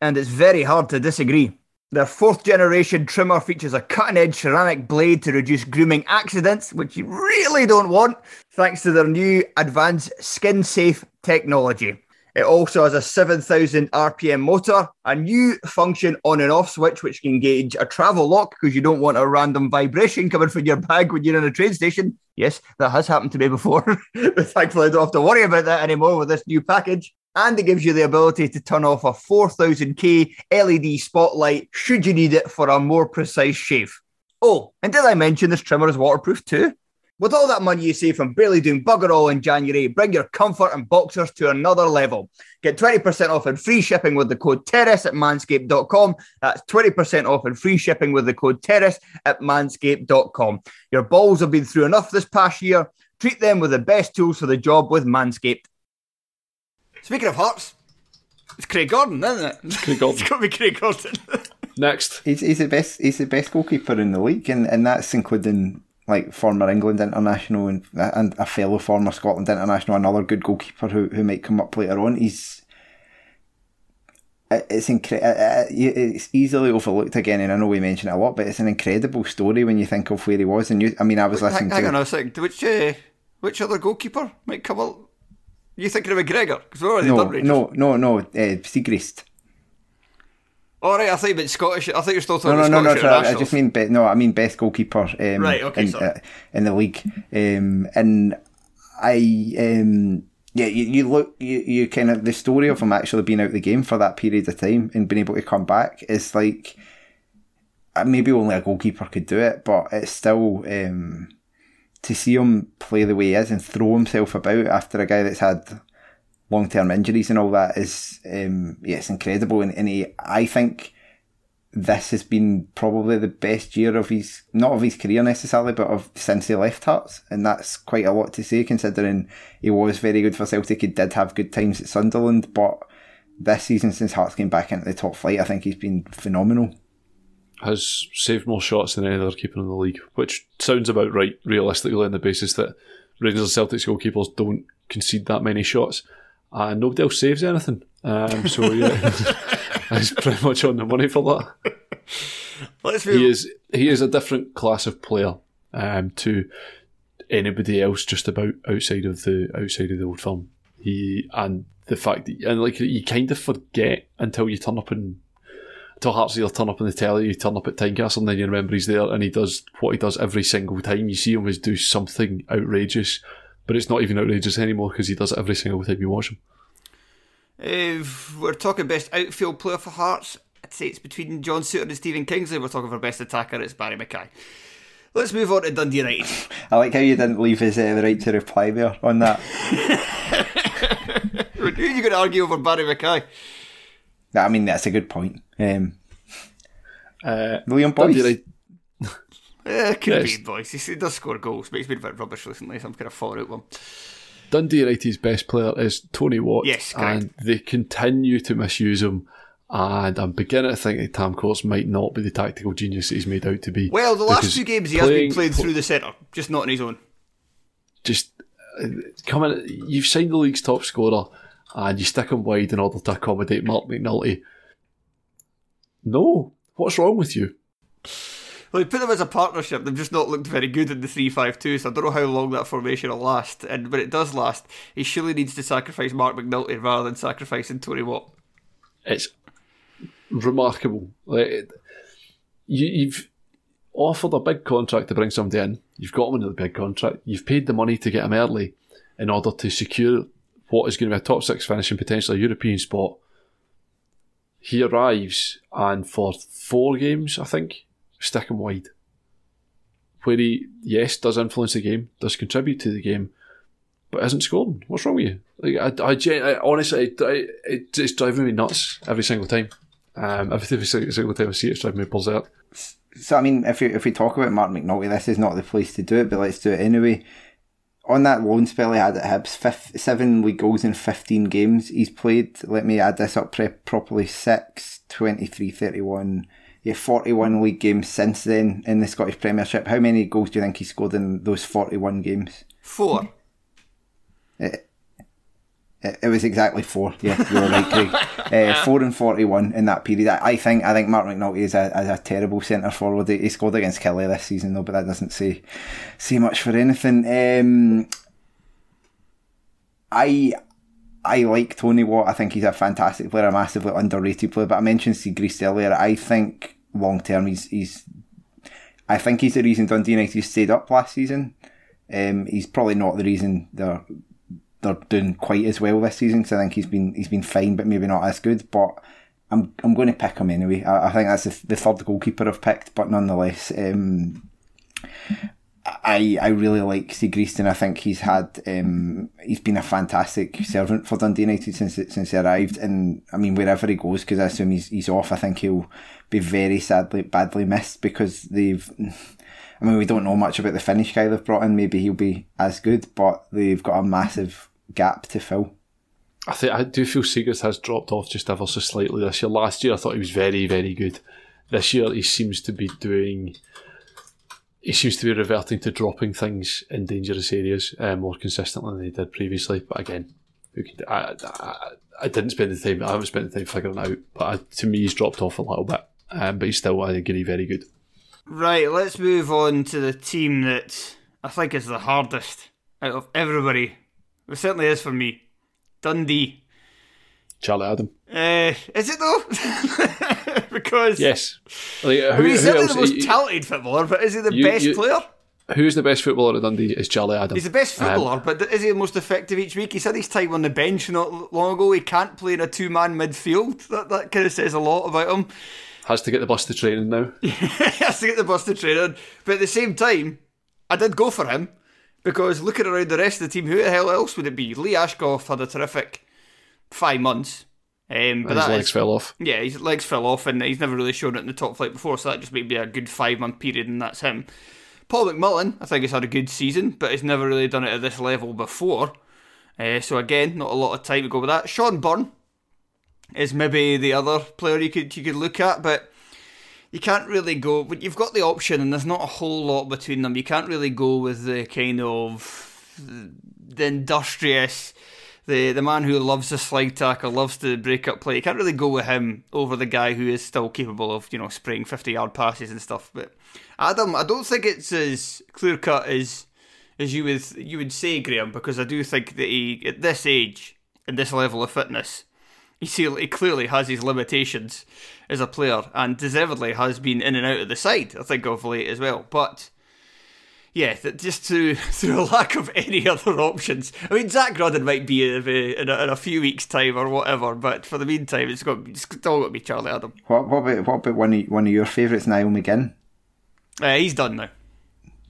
and it's very hard to disagree. Their fourth generation trimmer features a cutting edge ceramic blade to reduce grooming accidents, which you really don't want, thanks to their new advanced skin safe technology. It also has a 7,000 RPM motor, a new function on and off switch, which can gauge a travel lock because you don't want a random vibration coming from your bag when you're in a train station. Yes, that has happened to me before, *laughs* but thankfully I don't have to worry about that anymore with this new package. And it gives you the ability to turn off a 4000K LED spotlight should you need it for a more precise shave. Oh, and did I mention this trimmer is waterproof too? With all that money you save from barely doing bugger all in January, bring your comfort and boxers to another level. Get 20% off and free shipping with the code Terrace at manscaped.com. That's 20% off and free shipping with the code Terrace at manscaped.com. Your balls have been through enough this past year. Treat them with the best tools for the job with Manscaped. Speaking of Hearts, it's Craig Gordon, isn't it? It's Craig Gordon. *laughs* it's got to be Craig Gordon. Next. He's, he's the best. He's the best goalkeeper in the league, and, and that's including like former England international and and a fellow former Scotland international, another good goalkeeper who who might come up later on. He's it's incredible. It's easily overlooked again, and I know we mention it a lot, but it's an incredible story when you think of where he was. And you, I mean, I was listening hang, to. Hang on a second. Which uh, which other goalkeeper might come up? You thinking of McGregor? Because we've already no, done Rangers. no, no, no, uh, Siegrist. All right, I thought you meant Scottish. I think you're still talking No, no, about no, no. Scottish sorry, I just mean be, no. I mean best goalkeeper. Um, Right, okay, in, uh, in the league, um, and I, um, yeah, you, you look, you, you kind of the story of him actually being out of the game for that period of time and being able to come back is like uh, maybe only a goalkeeper could do it, but it's still um, to see him play the way he is and throw himself about after a guy that's had long term injuries and all that is um, yeah, it's incredible. And, and he, I think this has been probably the best year of his not of his career necessarily, but of since he left Hearts, and that's quite a lot to say considering he was very good for Celtic. He did have good times at Sunderland, but this season since Hearts came back into the top flight, I think he's been phenomenal. Has saved more shots than any other keeper in the league, which sounds about right realistically on the basis that Rangers and Celtic's goalkeepers don't concede that many shots, and nobody else saves anything. Um, so yeah, *laughs* he's pretty much on the money for that. Let's. He is he is a different class of player um, to anybody else just about outside of the outside of the old firm. He and the fact that and like you kind of forget until you turn up in until Hearts either turn up on the telly, you turn up at Tynecastle, and then you remember he's there and he does what he does every single time. You see him as do something outrageous, but it's not even outrageous anymore because he does it every single time you watch him. If we're talking best outfield player for Hearts, I'd say it's between John Souttar and Stephen Kingsley. We're talking for best attacker, it's Barrie McKay. Let's move on to Dundee United. I like how you didn't leave his uh, the right to reply there on that. *laughs* *laughs* Who are you going to argue over Barrie McKay? I mean, that's a good point. Um, Uh, William Boyce. Dundee United- Eh, could Yes. be, boys. He, does score goals, but he's been a bit rubbish recently, so I'm kind of falling out with. Dundee United's best player is Tony Watt. Yes, correct. and they continue to misuse him. And I'm beginning to think that Tam Courts might not be the tactical genius that he's made out to be. Well, the last two games he has been playing- through the centre, just not on his own. Just uh, come in. You've signed the league's top scorer, and you stick him wide in order to accommodate Marc McNulty. No, what's wrong with you? Well, he put them as a partnership. They've just not looked very good in the three-five-two. So I don't know how long that formation will last. And when it does last, he surely needs to sacrifice Marc McNulty rather than sacrificing Tony Watt. It's remarkable. Like, you, you've offered a big contract to bring somebody in. You've got him into the big contract. You've paid the money to get him early in order to secure what is going to be a top six finish and potentially a European spot. He arrives and for four games, I think, stick him wide. Where he, yes, does influence the game, does contribute to the game, but isn't scoring. What's wrong with you? Like, I, I, I honestly, I, I, it, it's driving me nuts every single time. Um, every, single time I see it, it's driving me berserk. So I mean, if we if we talk about Marc McNulty, this is not the place to do it, but let's do it anyway. On that loan spell he had at Hibs, fif- seven league goals in 15 games he's played. Let me add this up pre- properly. 6, 23, 31, yeah, 41 league games since then in the Scottish Premiership. How many goals do you think he scored in those 41 games? Four. It, it was exactly four. Yeah, you were right, Craig. *laughs* uh, four and forty-one in that period. I, I think I think Marc McNulty is a, is a terrible centre forward. He, he scored against Kelly this season though, but that doesn't say say much for anything. Um, I I like Tony Watt. I think he's a fantastic player, a massively underrated player. But I mentioned Siegrist earlier. I think long term he's he's I think he's the reason Dundee United stayed up last season. Um, he's probably not the reason they're they're doing quite as well this season. So I think he's been he's been fine, but maybe not as good. But I'm I'm going to pick him anyway. I, I think that's the, the third goalkeeper I've picked, but nonetheless, um, I I really like Siegrist, and I think he's had um, he's been a fantastic servant for Dundee United since since he arrived. And I mean, wherever he goes, because I assume he's he's off, I think he'll be very sadly badly missed because they've. I mean, we don't know much about the Finnish guy they've brought in. Maybe he'll be as good, but they've got a massive gap to fill. I think I do feel Siegrist has dropped off just ever so slightly this year. Last year, I thought he was very, very good. This year, he seems to be doing. He seems to be reverting to dropping things in dangerous areas uh, more consistently than he did previously. But again, I, I, I didn't spend the time. I haven't spent the time figuring out. But I, to me, he's dropped off a little bit. Um, but he's still, I agree, very good. Right, let's move on to the team that I think is the hardest out of everybody. It certainly is for me. Dundee. Charlie Adam. Uh, is it though? *laughs* because yes, like, I mean, he's who certainly else- the most talented footballer, but is he the You- best you- player? Who's the best footballer at Dundee? Is Charlie Adam. He's the best Um, footballer, but is he the most effective each week? He said his time on the bench not long ago. He can't play in a two-man midfield. That that kind of says a lot about him. Has to get the bus to training now. he *laughs* has to get the bus to training. But at the same time, I did go for him because looking around the rest of the team, who the hell else would it be? Lee Ashcroft had a terrific five months. Um, but His legs is- fell off. Yeah, his legs fell off and he's never really shown it in the top flight before, so that just might be a good five month period and that's him. Paul McMullen, I think, has had a good season, but he's never really done it at this level before. Uh, so again, not a lot of time to go with that. Shaun Byrne is maybe the other player you could you could look at, but you can't really go. But you've got the option, and there's not a whole lot between them. You can't really go with the kind of the industrious, the the man who loves the slide tackle, loves to break up play. You can't really go with him over the guy who is still capable of you know spraying fifty yard passes and stuff. But Adam, I don't think it's as clear cut as as you would you would say, Graham, because I do think that he at this age and this level of fitness he, see, he clearly has his limitations as a player and deservedly has been in and out of the side, I think, of late as well. But yeah, just through *laughs* through a lack of any other options. I mean, Zak Rudden might be in a, in a, in a few weeks' time or whatever, but for the meantime, it's got it's still got to be Charlie Adam. What, what about what about one of one of your favourites, Niall McGinn? Uh, he's done now.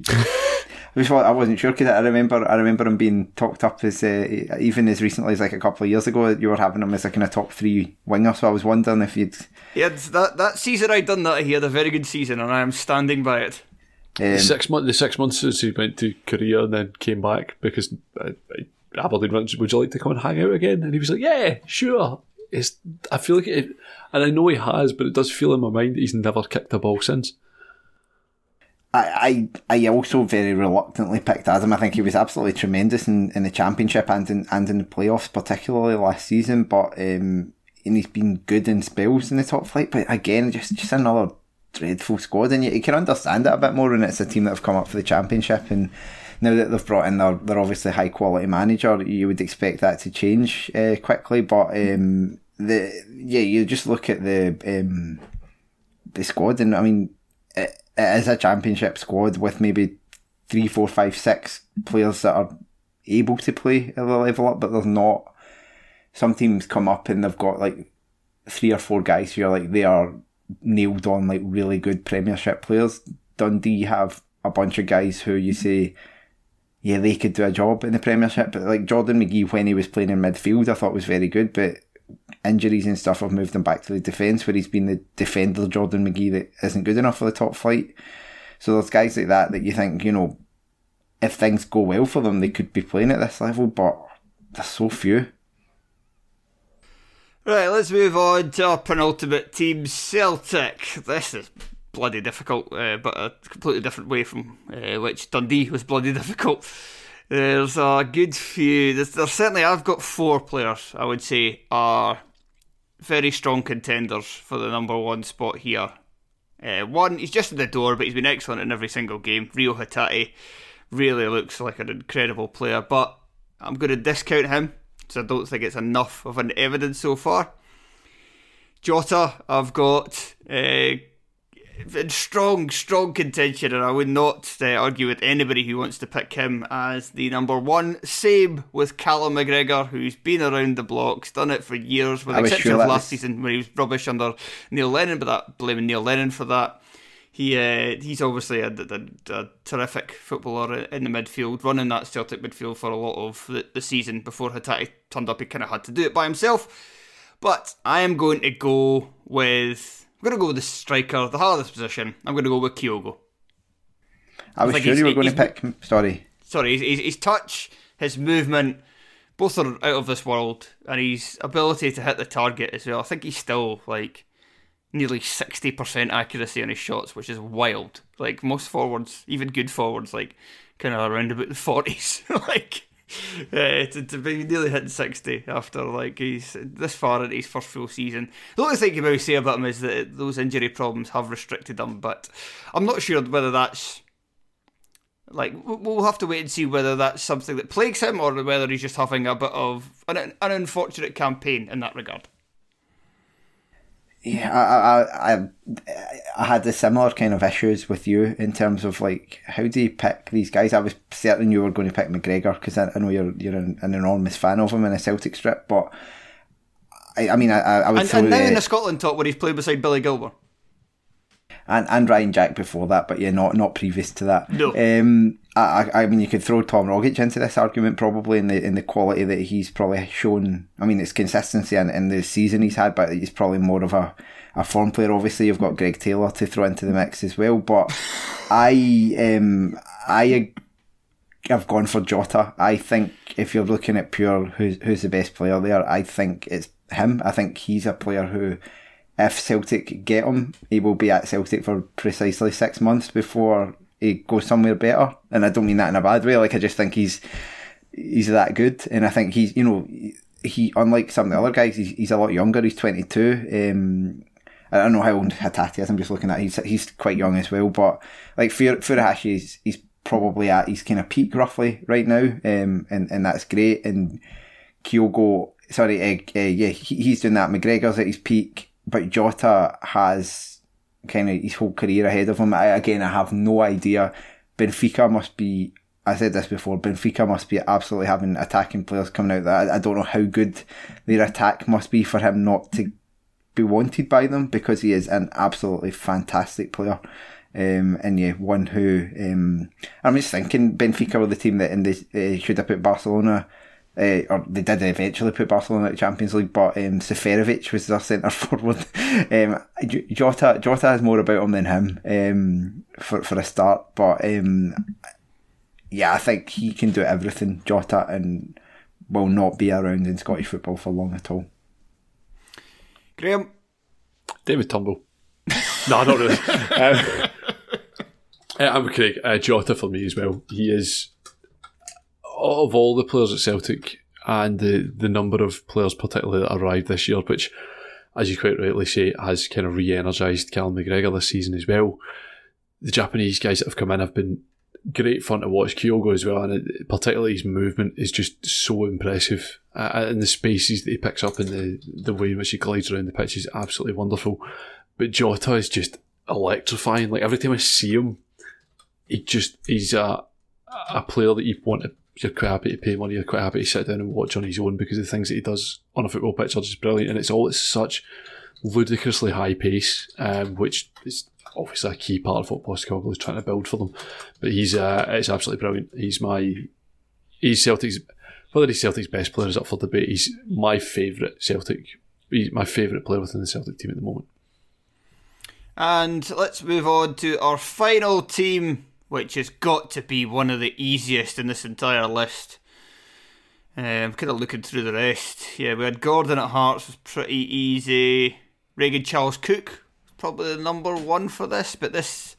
*laughs* I just wa- I wasn't sure because I remember I remember him being talked up as uh, even as recently as like a couple of years ago. You were having him as like in a top three winger, so I was wondering if you'd. He had that that season I'd done that. He had a very good season, and I am standing by it. Um, The six month, the six months since he went to Korea and then came back because uh, uh, Aberdeen went, would you like to come and hang out again? And he was like, yeah, sure. It's, I feel like it, and I know he has, but it does feel in my mind that he's never kicked a ball since. I, I I also very reluctantly picked Adam. I think he was absolutely tremendous in, in the championship and in and in the playoffs, particularly last season. But um, and he's been good in spells in the top flight. But again, just just another dreadful squad, and you, you can understand it a bit more when it's a team that have come up for the championship. And now that they've brought in their, their obviously high quality manager, you would expect that to change uh, quickly. But um, the yeah, you just look at the um, the squad, and I mean, it is a championship squad with maybe three, four, five, six players that are able to play at the level up, but there's not. Some teams come up and they've got like three or four guys who are like they are nailed on like really good Premiership players. Dundee have a bunch of guys who you mm-hmm. say, yeah, they could do a job in the Premiership. But like Jordan McGhee when he was playing in midfield, I thought was very good, but injuries and stuff have moved him back to the defence where he's been the defender Jordan McGhee that isn't good enough for the top flight. So there's guys like that that you think, you know, if things go well for them, they could be playing at this level, but there's so few. Right, let's move on to our penultimate team, Celtic. This is bloody difficult, uh, but a completely different way from uh, which Dundee was bloody *laughs* difficult. There's a good few. There's, there's certainly, I've got four players I would say are very strong contenders for the number one spot here. Uh, one, he's just at the door, but he's been excellent in every single game. Reo Hatate really looks like an incredible player, but I'm going to discount him because I don't think it's enough of an evidence so far. Jota, I've got uh, in strong, strong contention, and I would not uh, argue with anybody who wants to pick him as the number one. Same with Callum McGregor, who's been around the blocks, done it for years, with I the exception sure of last was- season when he was rubbish under Neil Lennon, but that blaming Neil Lennon for that. he uh, he's obviously a, a, a, terrific footballer in the midfield, running that Celtic midfield for a lot of the, the season. Before Hatate turned up, he kind of had to do it by himself. But I am going to go with I'm going to go with the striker, the hardest position. I'm going to go with Kyogo. I was I sure you were going to pick. Sorry, sorry. His, his touch, his movement, both are out of this world, and his ability to hit the target as well. I think he's still like nearly 60% accuracy on his shots, which is wild. Like most forwards, even good forwards, like kind of around about the 40s. *laughs* like uh, *laughs* to, to be nearly hitting 60 after like he's this far into his first full season. The only thing you maybe say about him is that those injury problems have restricted him, but I'm not sure whether that's like we'll have to wait and see whether that's something that plagues him or whether he's just having a bit of an, an unfortunate campaign in that regard yeah, I, I, I, had the similar kind of issues with you in terms of like how do you pick these guys? I was certain you were going to pick McGregor because I, I, know you're you're an, an, enormous fan of him in a Celtic strip, but I, I mean, I, I would. And, and now in the Scotland top where he's played beside Billy Gilmour and and Ryan Jack before that, but yeah, not not previous to that. No. Um, I, I mean, you could throw Tom Rogic into this argument probably in the in the quality that he's probably shown. I mean, it's consistency in, in the season he's had, but he's probably more of a, a form player. Obviously, you've got Greg Taylor to throw into the mix as well. But I um I have gone for Jota. I think if you're looking at pure who's who's the best player there, I think it's him. I think he's a player who if Celtic get him, he will be at Celtic for precisely six months before he goes somewhere better. And I don't mean that in a bad way. Like I just think he's he's that good, and I think he's you know he unlike some of the other guys, he's, he's a lot younger. He's twenty two. Um, I don't know how old Hatate is. I'm just looking at he's he's quite young as well. But like Furuhashi, he's, he's probably at his kind of peak roughly right now, um, and and that's great. And Kyogo, sorry, uh, uh, yeah, he, he's doing that. McGregor's at his peak but Jota has kind of his whole career ahead of him. I, again, I have no idea. Benfica must be. I said this before. Benfica must be absolutely having attacking players coming out. That I, I don't know how good their attack must be for him not to be wanted by them because he is an absolutely fantastic player. Um, and yeah, one who um, I'm just thinking Benfica were the team that in the uh, should have put Barcelona uh, or they did eventually put Barcelona at the Champions League, but um, Seferovic was their centre *laughs* forward. um, Jota Jota has more about him than him um, for for a start, but um, yeah, I think he can do everything. Jota and will not be around in Scottish football for long at all. Graham, David Turnbull. no, not really. *laughs* um, *laughs* I'm Craig. Uh, Jota for me as well. He is of all the players at Celtic and the, the number of players particularly that arrived this year, which, as you quite rightly say, has kind of re-energised Callum McGregor this season as well. The Japanese guys that have come in have been great fun to watch. Kyogo as well, and particularly his movement is just so impressive. Uh, and the spaces that he picks up and the, the way in which he glides around the pitch is absolutely wonderful. But Jota is just electrifying. Like every time I see him, he just he's a a player that you want to you're quite happy to pay money, you're quite happy to sit down and watch on his own because the things that he does on a football pitch are just brilliant. And it's all at such ludicrously high pace, um, which is obviously a key part of what Postecoglou is trying to build for them. But he's uh, it's absolutely brilliant. He's my he's Celtic's whether he's Celtic's best player is up for debate. He's my favourite Celtic. He's my favourite player within the Celtic team at the moment. And let's move on to our final team which has got to be one of the easiest in this entire list. Um, I'm kind of looking through the rest. Yeah, we had Gordon at Hearts was pretty easy. Regan Charles Cook probably the number one for this, but this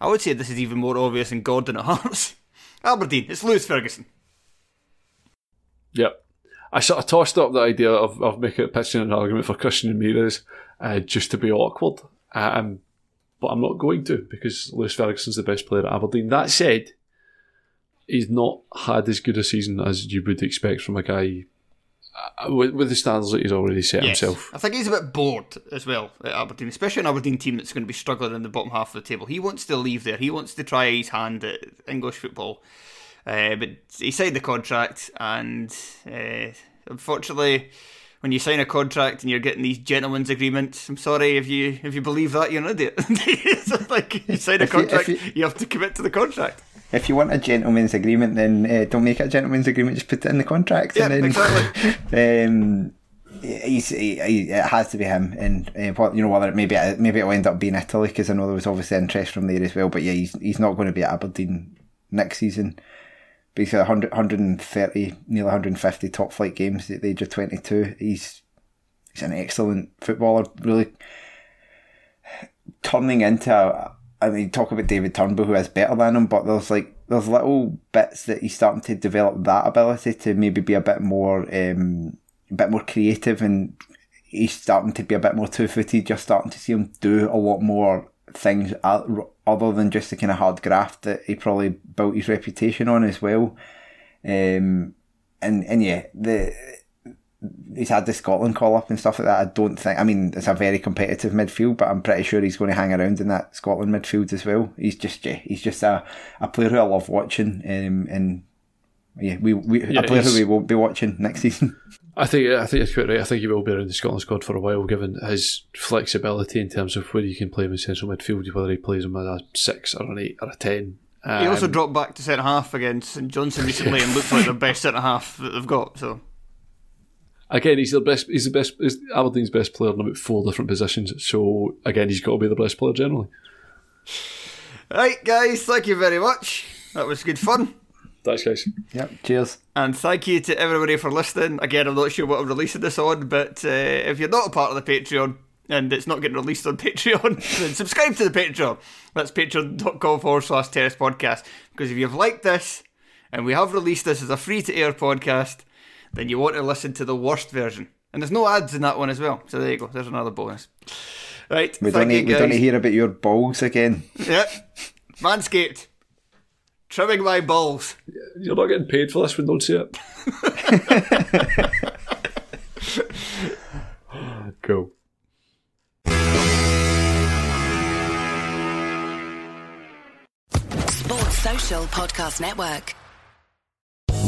I would say this is even more obvious than Gordon at Hearts. *laughs* Aberdeen, it's Lewis Ferguson. Yep. I sort of tossed up the idea of, of making a pitching an argument for Christian Ramirez uh, just to be awkward. Um, but I'm not going to because Lewis Ferguson's the best player at Aberdeen. That said, he's not had as good a season as you would expect from a guy uh, with, with the standards that he's already set yes. himself. I think he's a bit bored as well at Aberdeen, especially an Aberdeen team that's going to be struggling in the bottom half of the table. He wants to leave there. He wants to try his hand at English football. Uh, but he signed the contract, and uh, unfortunately, when you sign a contract and you're getting these gentlemen's agreements. I'm sorry if you if you believe that you're an idiot. *laughs* like you sign a If you- contract, you, you- have to commit to the contract. If you want a gentleman's agreement, then uh, don't make it a gentleman's agreement. Just put it in the contract. Yeah, and then, exactly. *laughs* um, he's, he, he, it has to be him, and uh, what you know whether it maybe it, maybe it'll end up being Italy because I know there was obviously interest from there as well. But yeah, he's he's not going to be at Aberdeen next season. He's 100, 130, nearly 150 top flight games at the age of 22. He's he's an excellent footballer. Really turning into a, I mean, talk about David Turnbull, who is better than him, but there's like there's little bits that he's starting to develop that ability to maybe be a bit more, um, a bit more creative, and he's starting to be a bit more two footed. You're starting to see him do a lot more things other than just the kind of hard graft that he probably built his reputation on as well. Um, and and yeah, the he's had the Scotland call up and stuff like that. I don't think. I mean, it's a very competitive midfield, but I'm pretty sure he's going to hang around in that Scotland midfield as well. He's just yeah, he's just a, a player who I love watching, um, and yeah, we, we Yeah, a player who we won't be watching next season. *laughs* I think I think it's quite right. I think he will be around the Scotland squad for a while, given his flexibility in terms of where you can play him in central midfield, whether he plays him as a six or an eight or a ten. He also Um, dropped back to centre half against St Johnstone recently and looked like the best centre half that they've got. So again, he's the best. He's the best. He's Aberdeen's best player in about four different positions. So again, he's got to be the best player generally. right, guys, thank you very much. That was good fun. Thanks, guys. yep. Cheers. And thank you to everybody for listening. Again, I'm not sure what I'm releasing this on, but uh, if you're not a part of the Patreon and it's not getting released on *laughs* Patreon, then subscribe to the Patreon. That's patreon.com forward slash terrace podcast. Because if you've liked this and we have released this as a free to air podcast, then you want to listen to the worst version. And there's no ads in that one as well. So there you go. There's another bonus. Right. We thank don't you, need, we don't guys. hear about your balls again. Yep. Manscaped. Trimming my balls. You're not getting paid for this. We don't see it. cool. Sports Social Podcast Network.